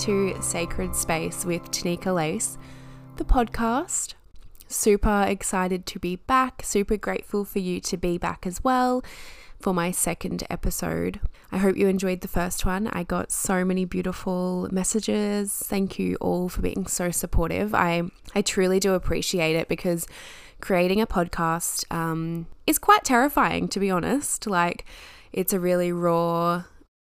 to Sacred Space with Tanika Lace, the podcast. Super excited to be back, super grateful for you to be back as well for my second episode. I hope you enjoyed the first one. I got so many beautiful messages. Thank you all for being so supportive. I I truly do appreciate it because creating a podcast um, is quite terrifying, to be honest. Like, it's a really raw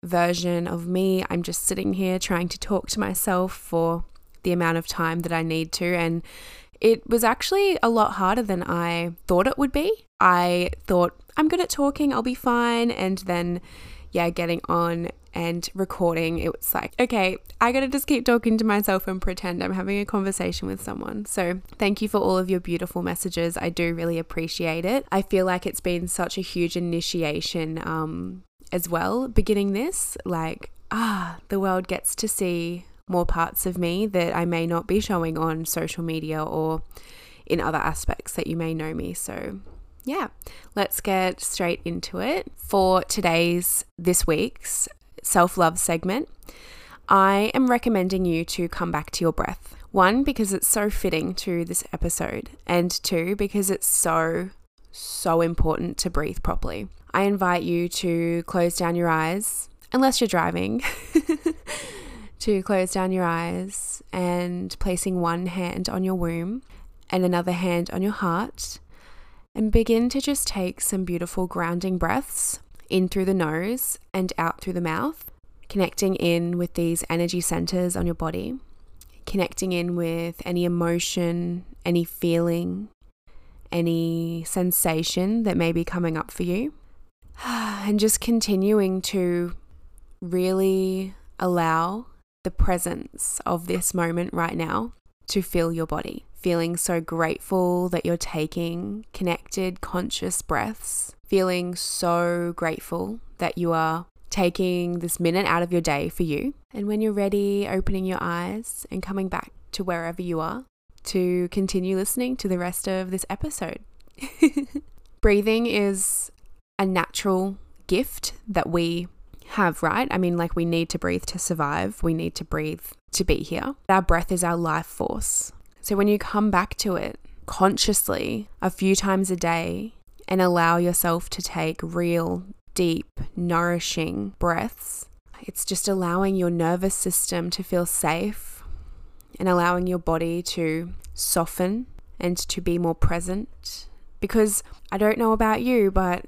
version of me. I'm just sitting here trying to talk to myself for the amount of time that I need to. And it was actually a lot harder than I thought it would be. I thought, I'm good at talking, I'll be fine. And then, yeah, getting on and recording, it was like, okay, I gotta just keep talking to myself and pretend I'm having a conversation with someone. So, thank you for all of your beautiful messages. I do really appreciate it. I feel like it's been such a huge initiation um, as well, beginning this. Like, ah, the world gets to see more parts of me that I may not be showing on social media or in other aspects that you may know me. So, yeah, let's get straight into it. For today's, this week's self love segment, I am recommending you to come back to your breath. One, because it's so fitting to this episode, and two, because it's so, so important to breathe properly. I invite you to close down your eyes, unless you're driving, to close down your eyes and placing one hand on your womb and another hand on your heart, and begin to just take some beautiful grounding breaths in through the nose and out through the mouth connecting in with these energy centers on your body, connecting in with any emotion, any feeling, any sensation that may be coming up for you, and just continuing to really allow the presence of this moment right now to fill your body. Feeling so grateful that you're taking connected, conscious breaths. Feeling so grateful that you are taking this minute out of your day for you. And when you're ready, opening your eyes and coming back to wherever you are to continue listening to the rest of this episode. Breathing is a natural gift that we have, right? I mean, like we need to breathe to survive, we need to breathe to be here. Our breath is our life force. So when you come back to it consciously a few times a day and allow yourself to take real deep, nourishing breaths. It's just allowing your nervous system to feel safe and allowing your body to soften and to be more present. Because I don't know about you, but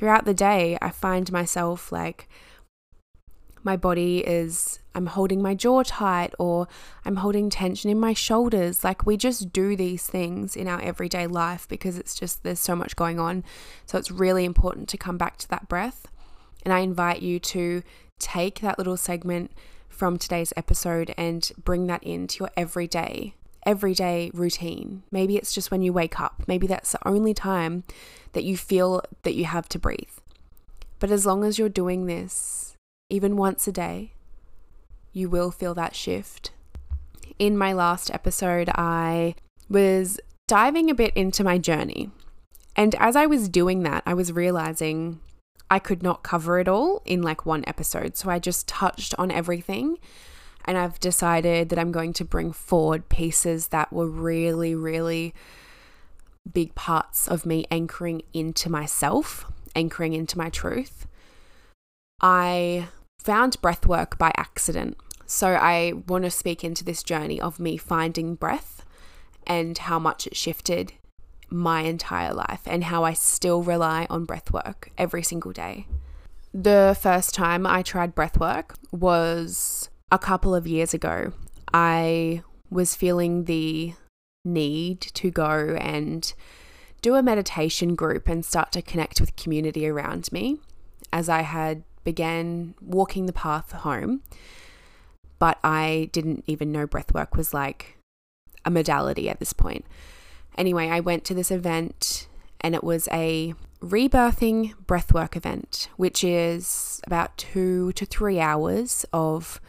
throughout the day, I find myself like my body is I'm holding my jaw tight or I'm holding tension in my shoulders. Like we just do these things in our everyday life because it's just there's so much going on. So it's really important to come back to that breath. And I invite you to take that little segment from today's episode and bring that into your everyday everyday routine. Maybe it's just when you wake up. Maybe that's the only time that you feel that you have to breathe. But as long as you're doing this even once a day, you will feel that shift. In my last episode, I was diving a bit into my journey. And as I was doing that, I was realizing I could not cover it all in like one episode. So I just touched on everything. And I've decided that I'm going to bring forward pieces that were really, really big parts of me anchoring into myself, anchoring into my truth. I found breath work by accident. So I want to speak into this journey of me finding breath and how much it shifted my entire life and how I still rely on breath work every single day. The first time I tried breath work was a couple of years ago. I was feeling the need to go and do a meditation group and start to connect with community around me as I had began walking the path home, but I didn't even know breathwork was like a modality at this point. Anyway, I went to this event and it was a rebirthing breathwork event, which is about two to three hours of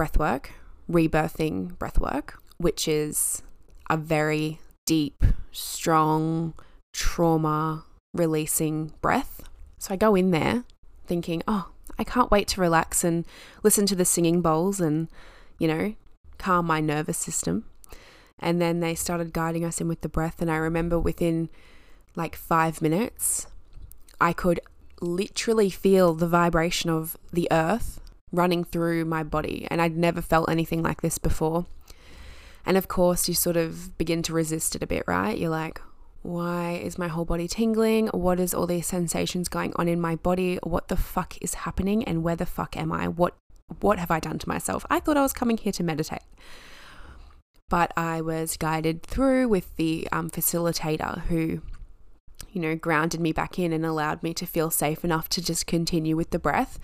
breathwork, rebirthing breathwork, which is a very deep, strong, trauma releasing breath. So I go in there thinking, oh, I can't wait to relax and listen to the singing bowls and, you know, calm my nervous system. And then they started guiding us in with the breath. And I remember within like five minutes, I could literally feel the vibration of the earth running through my body. And I'd never felt anything like this before. And of course, you sort of begin to resist it a bit, right? You're like, why is my whole body tingling? What is all these sensations going on in my body? What the fuck is happening? And where the fuck am I? What what have I done to myself? I thought I was coming here to meditate. But I was guided through with the um, facilitator who, you know, grounded me back in and allowed me to feel safe enough to just continue with the breath.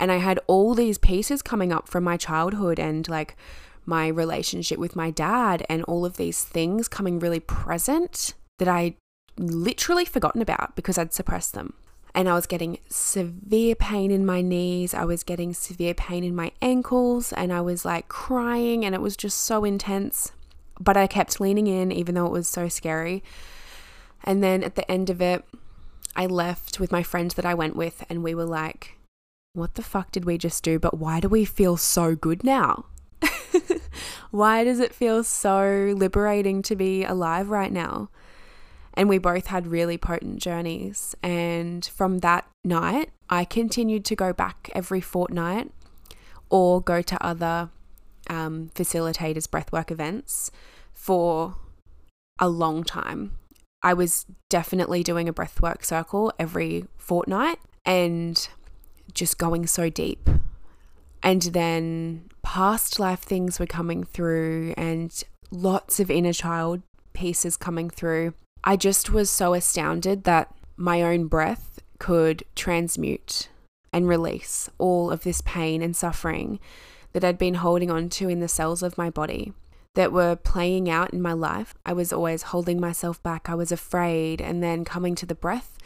And I had all these pieces coming up from my childhood and like my relationship with my dad and all of these things coming really present that I literally forgotten about because I'd suppressed them. And I was getting severe pain in my knees. I was getting severe pain in my ankles. And I was like crying, and it was just so intense. But I kept leaning in, even though it was so scary. And then at the end of it, I left with my friend that I went with, and we were like, what the fuck did we just do? But why do we feel so good now? why does it feel so liberating to be alive right now? And we both had really potent journeys. And from that night, I continued to go back every fortnight or go to other um, facilitators' breathwork events for a long time. I was definitely doing a breathwork circle every fortnight and just going so deep. And then past life things were coming through and lots of inner child pieces coming through. I just was so astounded that my own breath could transmute and release all of this pain and suffering that I'd been holding on to in the cells of my body that were playing out in my life. I was always holding myself back. I was afraid. And then coming to the breath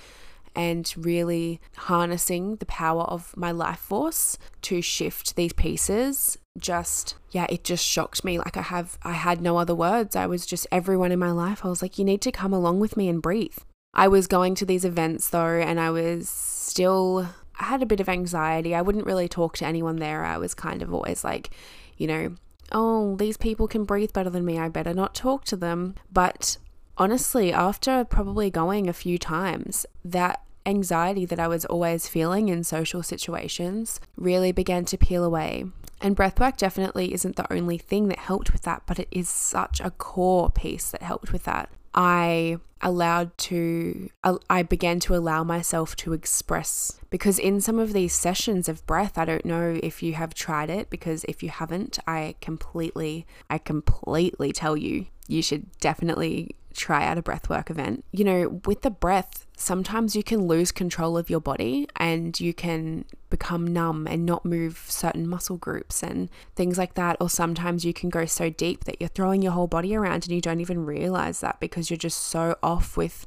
and really harnessing the power of my life force to shift these pieces. Just yeah it just shocked me. Like i have i had no other words. I was just everyone in my life. I was like you need to come along with me and breathe. I was going to these events though and i was still i had a bit of anxiety. I wouldn't really talk to anyone there. I was kind of always like you know oh these people can breathe better than me. I better not talk to them. But honestly after probably going a few times that anxiety that I was always feeling in social situations really began to peel away. And breathwork definitely isn't the only thing that helped with that, but it is such a core piece that helped with that. I allowed to, I began to allow myself to express because in some of these sessions of breath, I don't know if you have tried it because if you haven't, I completely, I completely tell you, you should definitely try out a breathwork event. You know, with the breath, sometimes you can lose control of your body and you can become numb and not move certain muscle groups and things like that. Or sometimes you can go so deep that you're throwing your whole body around and you don't even realize that because you're just so off with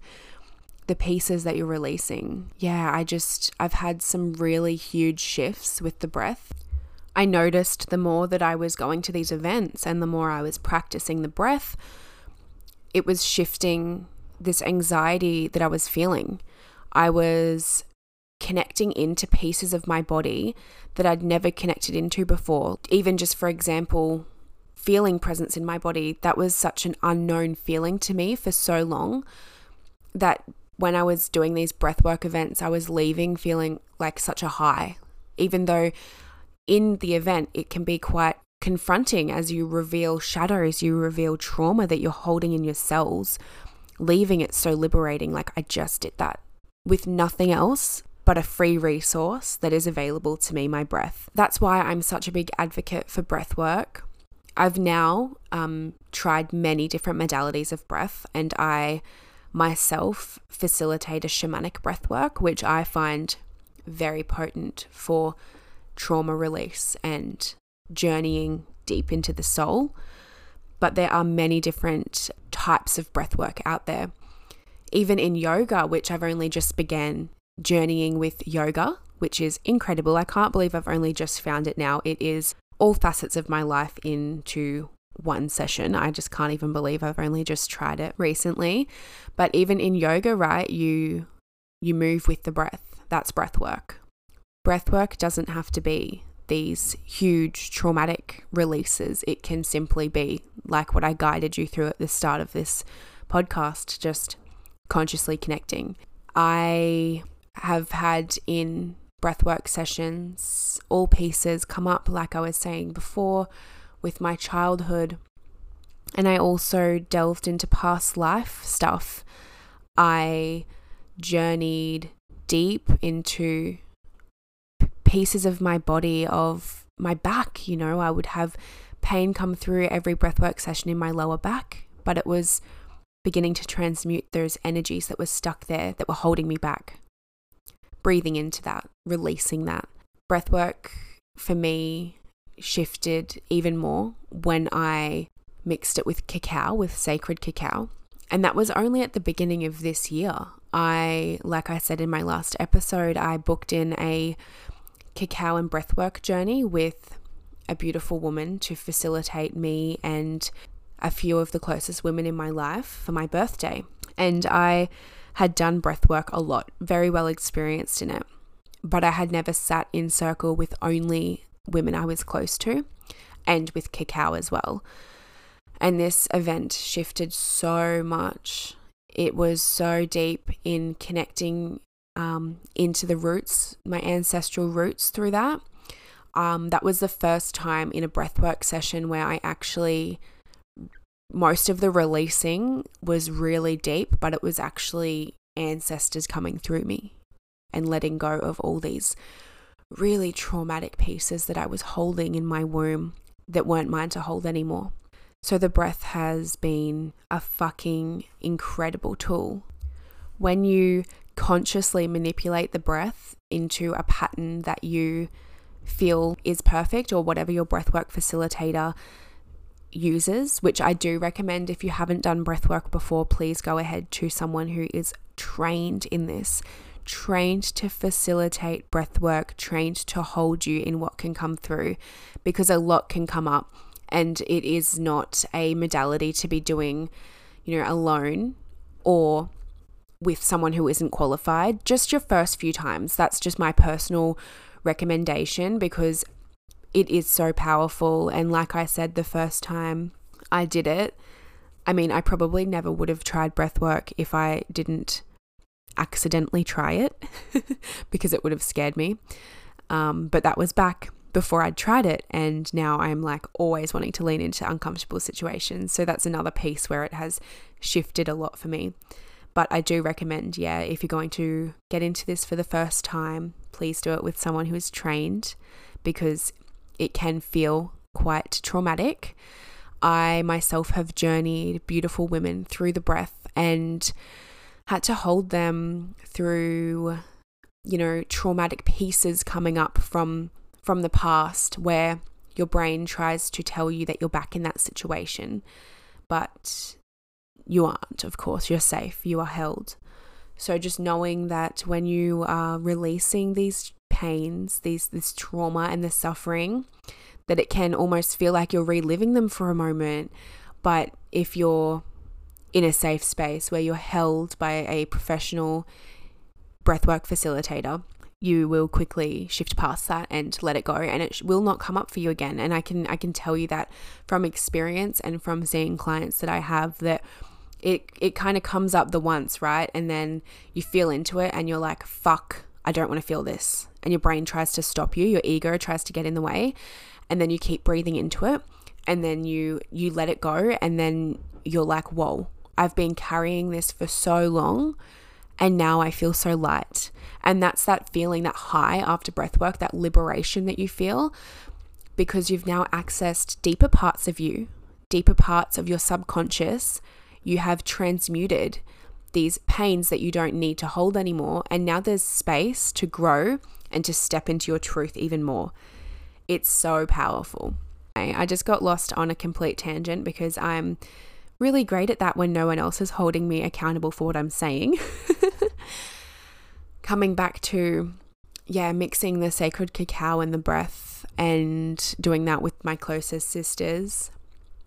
the pieces that you're releasing. Yeah, I just, I've had some really huge shifts with the breath. I noticed the more that I was going to these events and the more I was practicing the breath, it was shifting this anxiety that I was feeling. I was connecting into pieces of my body that I'd never connected into before. Even just, for example, feeling presence in my body, that was such an unknown feeling to me for so long that when I was doing these breathwork events, I was leaving feeling like such a high, even though in the event it can be quite confronting as you reveal shadows, you reveal trauma that you're holding in your cells, leaving it so liberating. Like, I just did that with nothing else but a free resource that is available to me, my breath. That's why I'm such a big advocate for breath work. I've now um, tried many different modalities of breath, and I myself facilitate a shamanic breath work, which I find very potent for trauma release and journeying deep into the soul. But there are many different types of breath work out there. Even in yoga, which I've only just began journeying with yoga, which is incredible. I can't believe I've only just found it now. It is all facets of my life into one session. I just can't even believe I've only just tried it recently. But even in yoga, right, you you move with the breath. That's breath work. Breath work doesn't have to be these huge traumatic releases. It can simply be like what I guided you through at the start of this podcast, just consciously connecting. I have had in breathwork sessions all pieces come up, like I was saying before, with my childhood. And I also delved into past life stuff. I journeyed deep into pieces of my body, of my back. You know, I would have pain come through every breathwork session in my lower back, but it was beginning to transmute those energies that were stuck there that were holding me back. Breathing into that, releasing that. Breathwork for me shifted even more when I mixed it with cacao, with sacred cacao. And that was only at the beginning of this year. I, like I said in my last episode, I booked in a cacao and breathwork journey with a beautiful woman to facilitate me and a few of the closest women in my life for my birthday. And I had done breathwork a lot, very well experienced in it. But I had never sat in circle with only women I was close to and with cacao as well. And this event shifted so much. It was so deep in connecting um, into the roots, my ancestral roots through that. Um, that was the first time in a breathwork session where I actually, most of the releasing was really deep, but it was actually ancestors coming through me and letting go of all these really traumatic pieces that I was holding in my womb that weren't mine to hold anymore. So the breath has been a fucking incredible tool. When you consciously manipulate the breath into a pattern that you feel is perfect or whatever your breathwork facilitator uses, which I do recommend if you haven't done breathwork before, please go ahead to someone who is trained in this, trained to facilitate breathwork, trained to hold you in what can come through because a lot can come up and it is not a modality to be doing, you know, alone or with someone who isn't qualified, just your first few times. That's just my personal recommendation because it is so powerful. And like I said, the first time I did it, I mean, I probably never would have tried breath work if I didn't accidentally try it because it would have scared me. Um, but that was back before I'd tried it. And now I'm like always wanting to lean into uncomfortable situations. So that's another piece where it has shifted a lot for me. But I do recommend, yeah, if you're going to get into this for the first time, please do it with someone who is trained because it can feel quite traumatic. I myself have journeyed beautiful women through the breath and had to hold them through you know traumatic pieces coming up from from the past where your brain tries to tell you that you're back in that situation but you aren't, of course, you're safe, you are held. So just knowing that when you are releasing these pains, these this trauma and the suffering, that it can almost feel like you're reliving them for a moment. But if you're in a safe space where you're held by a professional breathwork facilitator, you will quickly shift past that and let it go and it will not come up for you again and i can i can tell you that from experience and from seeing clients that i have that it it kind of comes up the once, right? And then you feel into it and you're like, fuck, I don't want to feel this. And your brain tries to stop you, your ego tries to get in the way, and then you keep breathing into it and then you you let it go and then you're like, "Whoa, I've been carrying this for so long." and now I feel so light. And that's that feeling, that high after breath work, that liberation that you feel because you've now accessed deeper parts of you, deeper parts of your subconscious you have transmuted these pains that you don't need to hold anymore. And now there's space to grow and to step into your truth even more. It's so powerful. I just got lost on a complete tangent because I'm really great at that when no one else is holding me accountable for what I'm saying. Coming back to, yeah, mixing the sacred cacao and the breath and doing that with my closest sisters,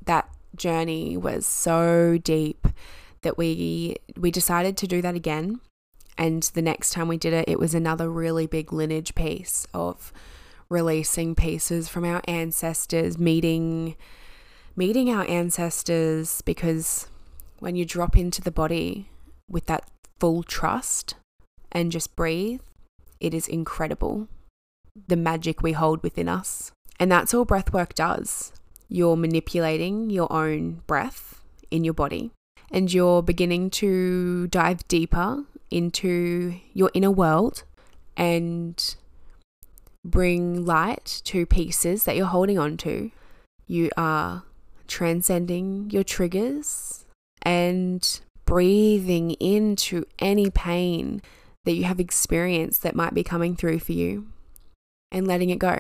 that journey was so deep that we we decided to do that again. And the next time we did it, it was another really big lineage piece of releasing pieces from our ancestors, meeting meeting our ancestors because when you drop into the body with that full trust and just breathe, it is incredible. The magic we hold within us. And that's all breath work does. You're manipulating your own breath in your body and you're beginning to dive deeper into your inner world and bring light to pieces that you're holding on to. You are transcending your triggers and breathing into any pain that you have experienced that might be coming through for you and letting it go.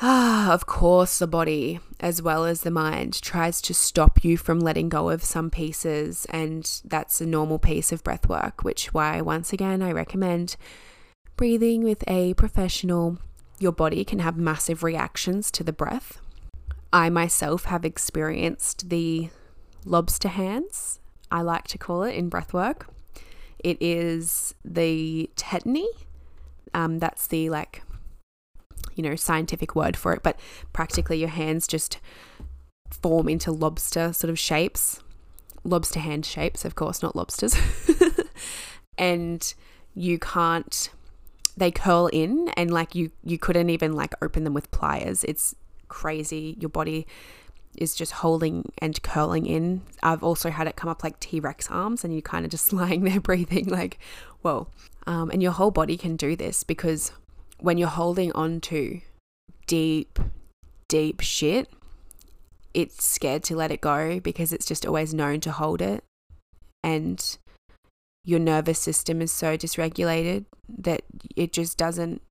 Ah, of course, the body as well as the mind tries to stop you from letting go of some pieces, and that's a normal piece of breath work, which why once again I recommend breathing with a professional. Your body can have massive reactions to the breath. I myself have experienced the lobster hands, I like to call it in breath work. It is the tetany. Um, that's the like you know, scientific word for it, but practically your hands just form into lobster sort of shapes, lobster hand shapes, of course, not lobsters. and you can't they curl in and like you you couldn't even like open them with pliers. It's crazy. Your body is just holding and curling in. I've also had it come up like T Rex arms, and you kind of just lying there breathing, like, whoa. Um, and your whole body can do this because when you're holding on to deep, deep shit, it's scared to let it go because it's just always known to hold it. And your nervous system is so dysregulated that it just doesn't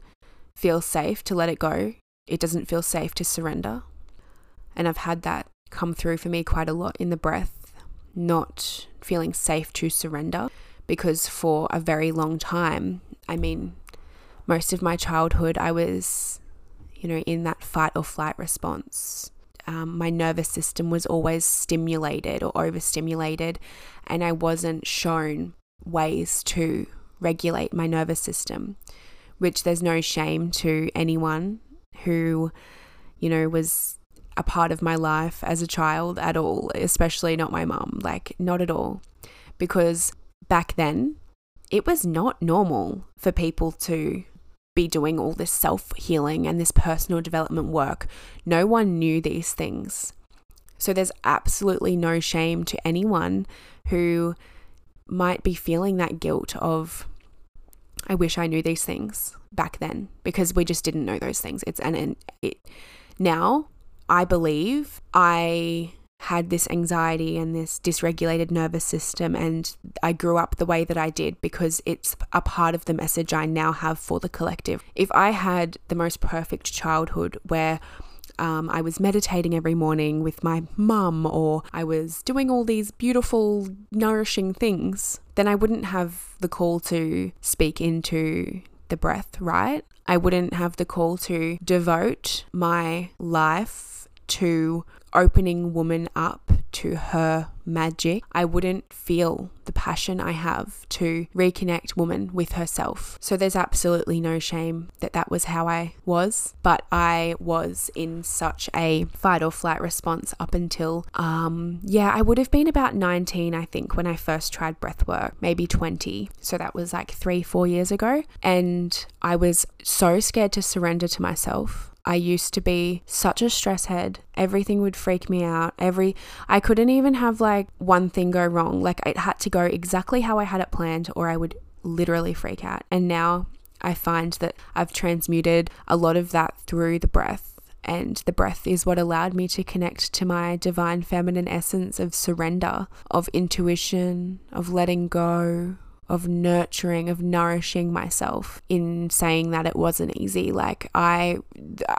feel safe to let it go. It doesn't feel safe to surrender. And I've had that come through for me quite a lot in the breath, not feeling safe to surrender because for a very long time, I mean, most of my childhood, I was, you know, in that fight or flight response. Um, my nervous system was always stimulated or overstimulated, and I wasn't shown ways to regulate my nervous system, which there's no shame to anyone who, you know, was a part of my life as a child at all, especially not my mum, like, not at all. Because back then, it was not normal for people to be doing all this self healing and this personal development work. No one knew these things. So there's absolutely no shame to anyone who might be feeling that guilt of, I wish I knew these things back then because we just didn't know those things. It's and, and it now I believe I had this anxiety and this dysregulated nervous system. And I grew up the way that I did because it's a part of the message I now have for the collective. If I had the most perfect childhood where um, I was meditating every morning with my mum, or I was doing all these beautiful, nourishing things, then I wouldn't have the call to speak into the breath, right? I wouldn't have the call to devote my life to opening woman up to her magic, I wouldn't feel the passion I have to reconnect woman with herself. So there's absolutely no shame that that was how I was, but I was in such a fight or flight response up until um yeah, I would have been about 19 I think when I first tried breath work, maybe 20. So that was like 3 4 years ago, and I was so scared to surrender to myself I used to be such a stress head. Everything would freak me out. Every I couldn't even have like one thing go wrong. Like it had to go exactly how I had it planned or I would literally freak out. And now I find that I've transmuted a lot of that through the breath. And the breath is what allowed me to connect to my divine feminine essence of surrender, of intuition, of letting go, of nurturing of nourishing myself in saying that it wasn't easy like i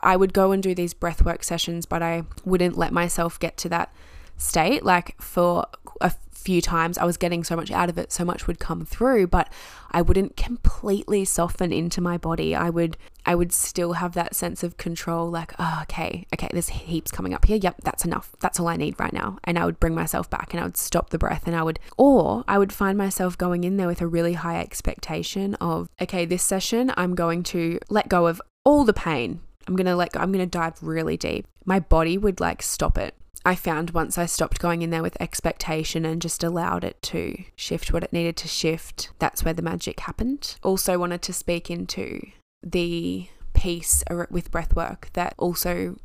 i would go and do these breathwork sessions but i wouldn't let myself get to that state like for a few times I was getting so much out of it, so much would come through, but I wouldn't completely soften into my body. I would I would still have that sense of control like, oh, okay, okay, there's heaps coming up here. Yep, that's enough. That's all I need right now. And I would bring myself back and I would stop the breath and I would or I would find myself going in there with a really high expectation of, okay, this session I'm going to let go of all the pain I'm going to like, I'm going to dive really deep. My body would like stop it. I found once I stopped going in there with expectation and just allowed it to shift what it needed to shift, that's where the magic happened. Also, wanted to speak into the piece with breathwork that also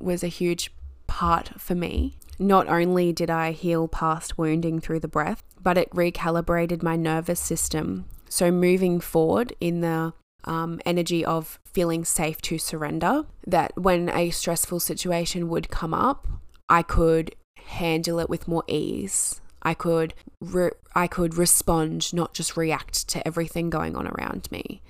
was a huge part for me. Not only did I heal past wounding through the breath, but it recalibrated my nervous system. So, moving forward in the um, energy of feeling safe to surrender, that when a stressful situation would come up, I could handle it with more ease. I could re- I could respond, not just react to everything going on around me.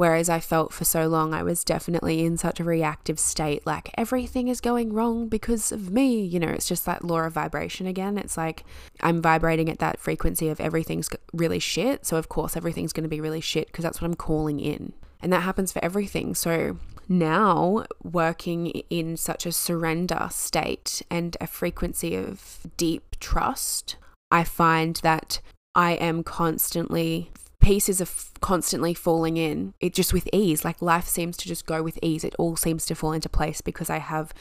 Whereas I felt for so long I was definitely in such a reactive state, like everything is going wrong because of me. You know, it's just that law of vibration again. It's like I'm vibrating at that frequency of everything's really shit. So, of course, everything's going to be really shit because that's what I'm calling in. And that happens for everything. So, now working in such a surrender state and a frequency of deep trust, I find that I am constantly pieces are constantly falling in. It just with ease like life seems to just go with ease. It all seems to fall into place because i have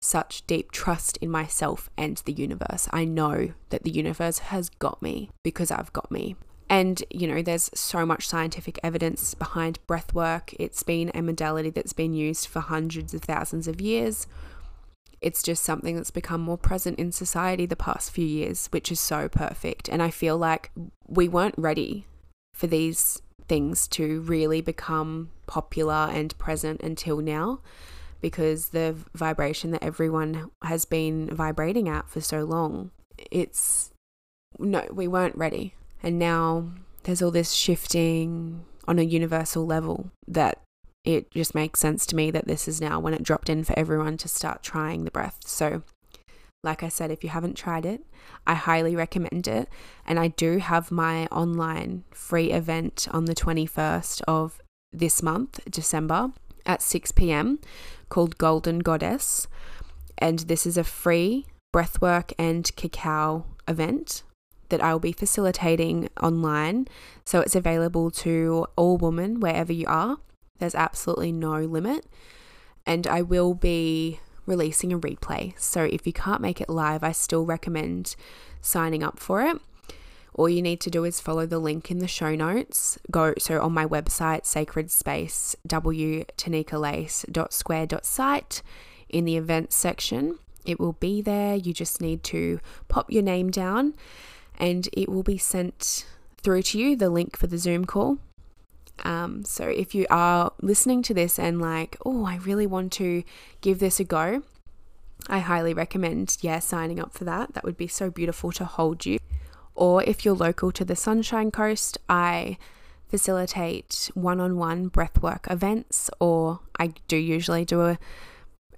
such deep trust in myself and the universe. I know that the universe has got me because i've got me. And you know there's so much scientific evidence behind breath work. It's been a modality that's been used for hundreds of thousands of years. It's just something that's become more present in society the past few years, which is so perfect. And I feel like we weren't ready for these things to really become popular and present until now because the vibration that everyone has been vibrating at for so long it's no we weren't ready. And now there's all this shifting on a universal level that it just makes sense to me that this is now when it dropped in for everyone to start trying the breath. So like I said, if you haven't tried it, I highly recommend it. And I do have my online free event on the 21st of this month, December, at 6 p.m. called Golden Goddess. And this is a free breathwork and cacao event that I will be facilitating online. So it's available to all women wherever you are. There's absolutely no limit. And I will be releasing a replay. So if you can't make it live, I still recommend signing up for it. All you need to do is follow the link in the show notes. Go so on my website, sacred space wtanikalace.square.site in the events section. It will be there. You just need to pop your name down and it will be sent through to you the link for the Zoom call. Um, so if you are listening to this and like, oh, I really want to give this a go, I highly recommend, yeah, signing up for that. That would be so beautiful to hold you. Or if you're local to the Sunshine Coast, I facilitate one-on-one breathwork events, or I do usually do a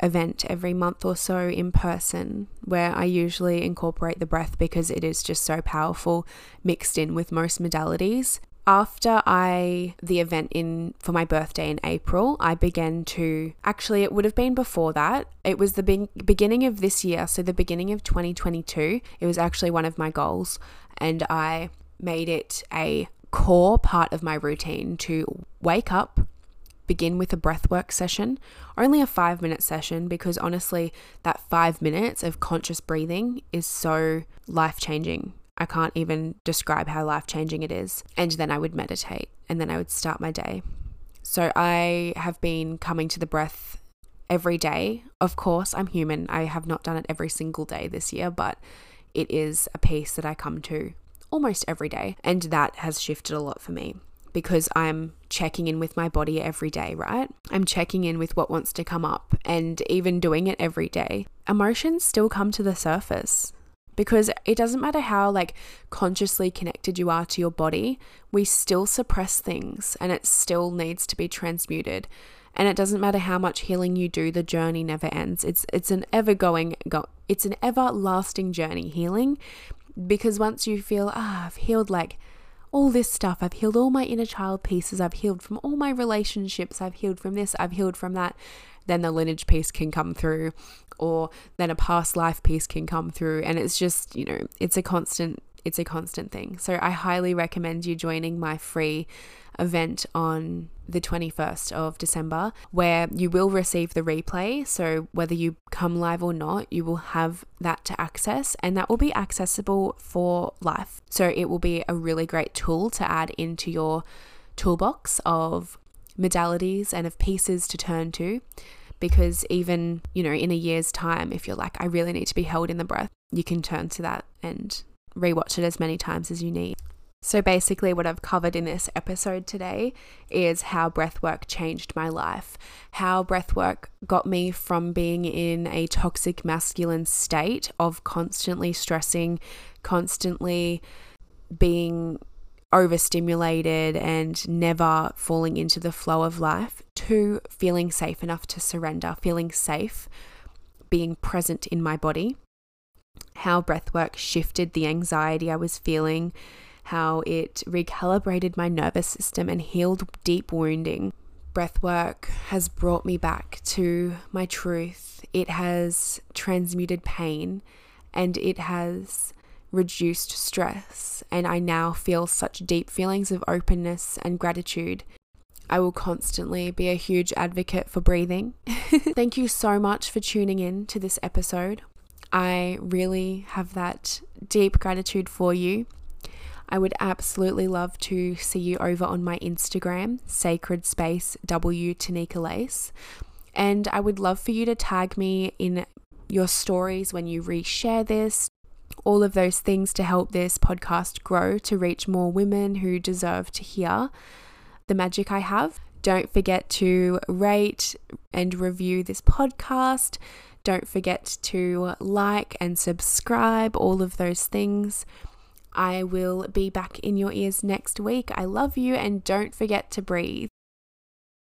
event every month or so in person where I usually incorporate the breath because it is just so powerful mixed in with most modalities after I the event in for my birthday in April, I began to actually it would have been before that. It was the be- beginning of this year, so the beginning of 2022. It was actually one of my goals and I made it a core part of my routine to wake up, begin with a breathwork session, only a 5-minute session because honestly, that 5 minutes of conscious breathing is so life-changing I can't even describe how life changing it is. And then I would meditate and then I would start my day. So I have been coming to the breath every day. Of course, I'm human. I have not done it every single day this year, but it is a piece that I come to almost every day. And that has shifted a lot for me because I'm checking in with my body every day, right? I'm checking in with what wants to come up and even doing it every day. Emotions still come to the surface because it doesn't matter how like consciously connected you are to your body, we still suppress things and it still needs to be transmuted. And it doesn't matter how much healing you do, the journey never ends. It's it's an ever going go it's an everlasting journey healing because once you feel ah I've healed like all this stuff. I've healed all my inner child pieces. I've healed from all my relationships. I've healed from this. I've healed from that. Then the lineage piece can come through, or then a past life piece can come through. And it's just, you know, it's a constant it's a constant thing. So I highly recommend you joining my free event on the 21st of December, where you will receive the replay. So, whether you come live or not, you will have that to access, and that will be accessible for life. So, it will be a really great tool to add into your toolbox of modalities and of pieces to turn to. Because even, you know, in a year's time, if you're like, I really need to be held in the breath, you can turn to that and rewatch it as many times as you need. So, basically, what I've covered in this episode today is how breathwork changed my life, how breathwork got me from being in a toxic masculine state of constantly stressing, constantly being overstimulated, and never falling into the flow of life to feeling safe enough to surrender, feeling safe, being present in my body. How breathwork shifted the anxiety I was feeling how it recalibrated my nervous system and healed deep wounding. Breathwork has brought me back to my truth. It has transmuted pain and it has reduced stress. And I now feel such deep feelings of openness and gratitude. I will constantly be a huge advocate for breathing. Thank you so much for tuning in to this episode. I really have that deep gratitude for you. I would absolutely love to see you over on my Instagram, Sacred Space W Tanika Lace. And I would love for you to tag me in your stories when you reshare this, all of those things to help this podcast grow to reach more women who deserve to hear the magic I have. Don't forget to rate and review this podcast. Don't forget to like and subscribe, all of those things. I will be back in your ears next week. I love you and don't forget to breathe.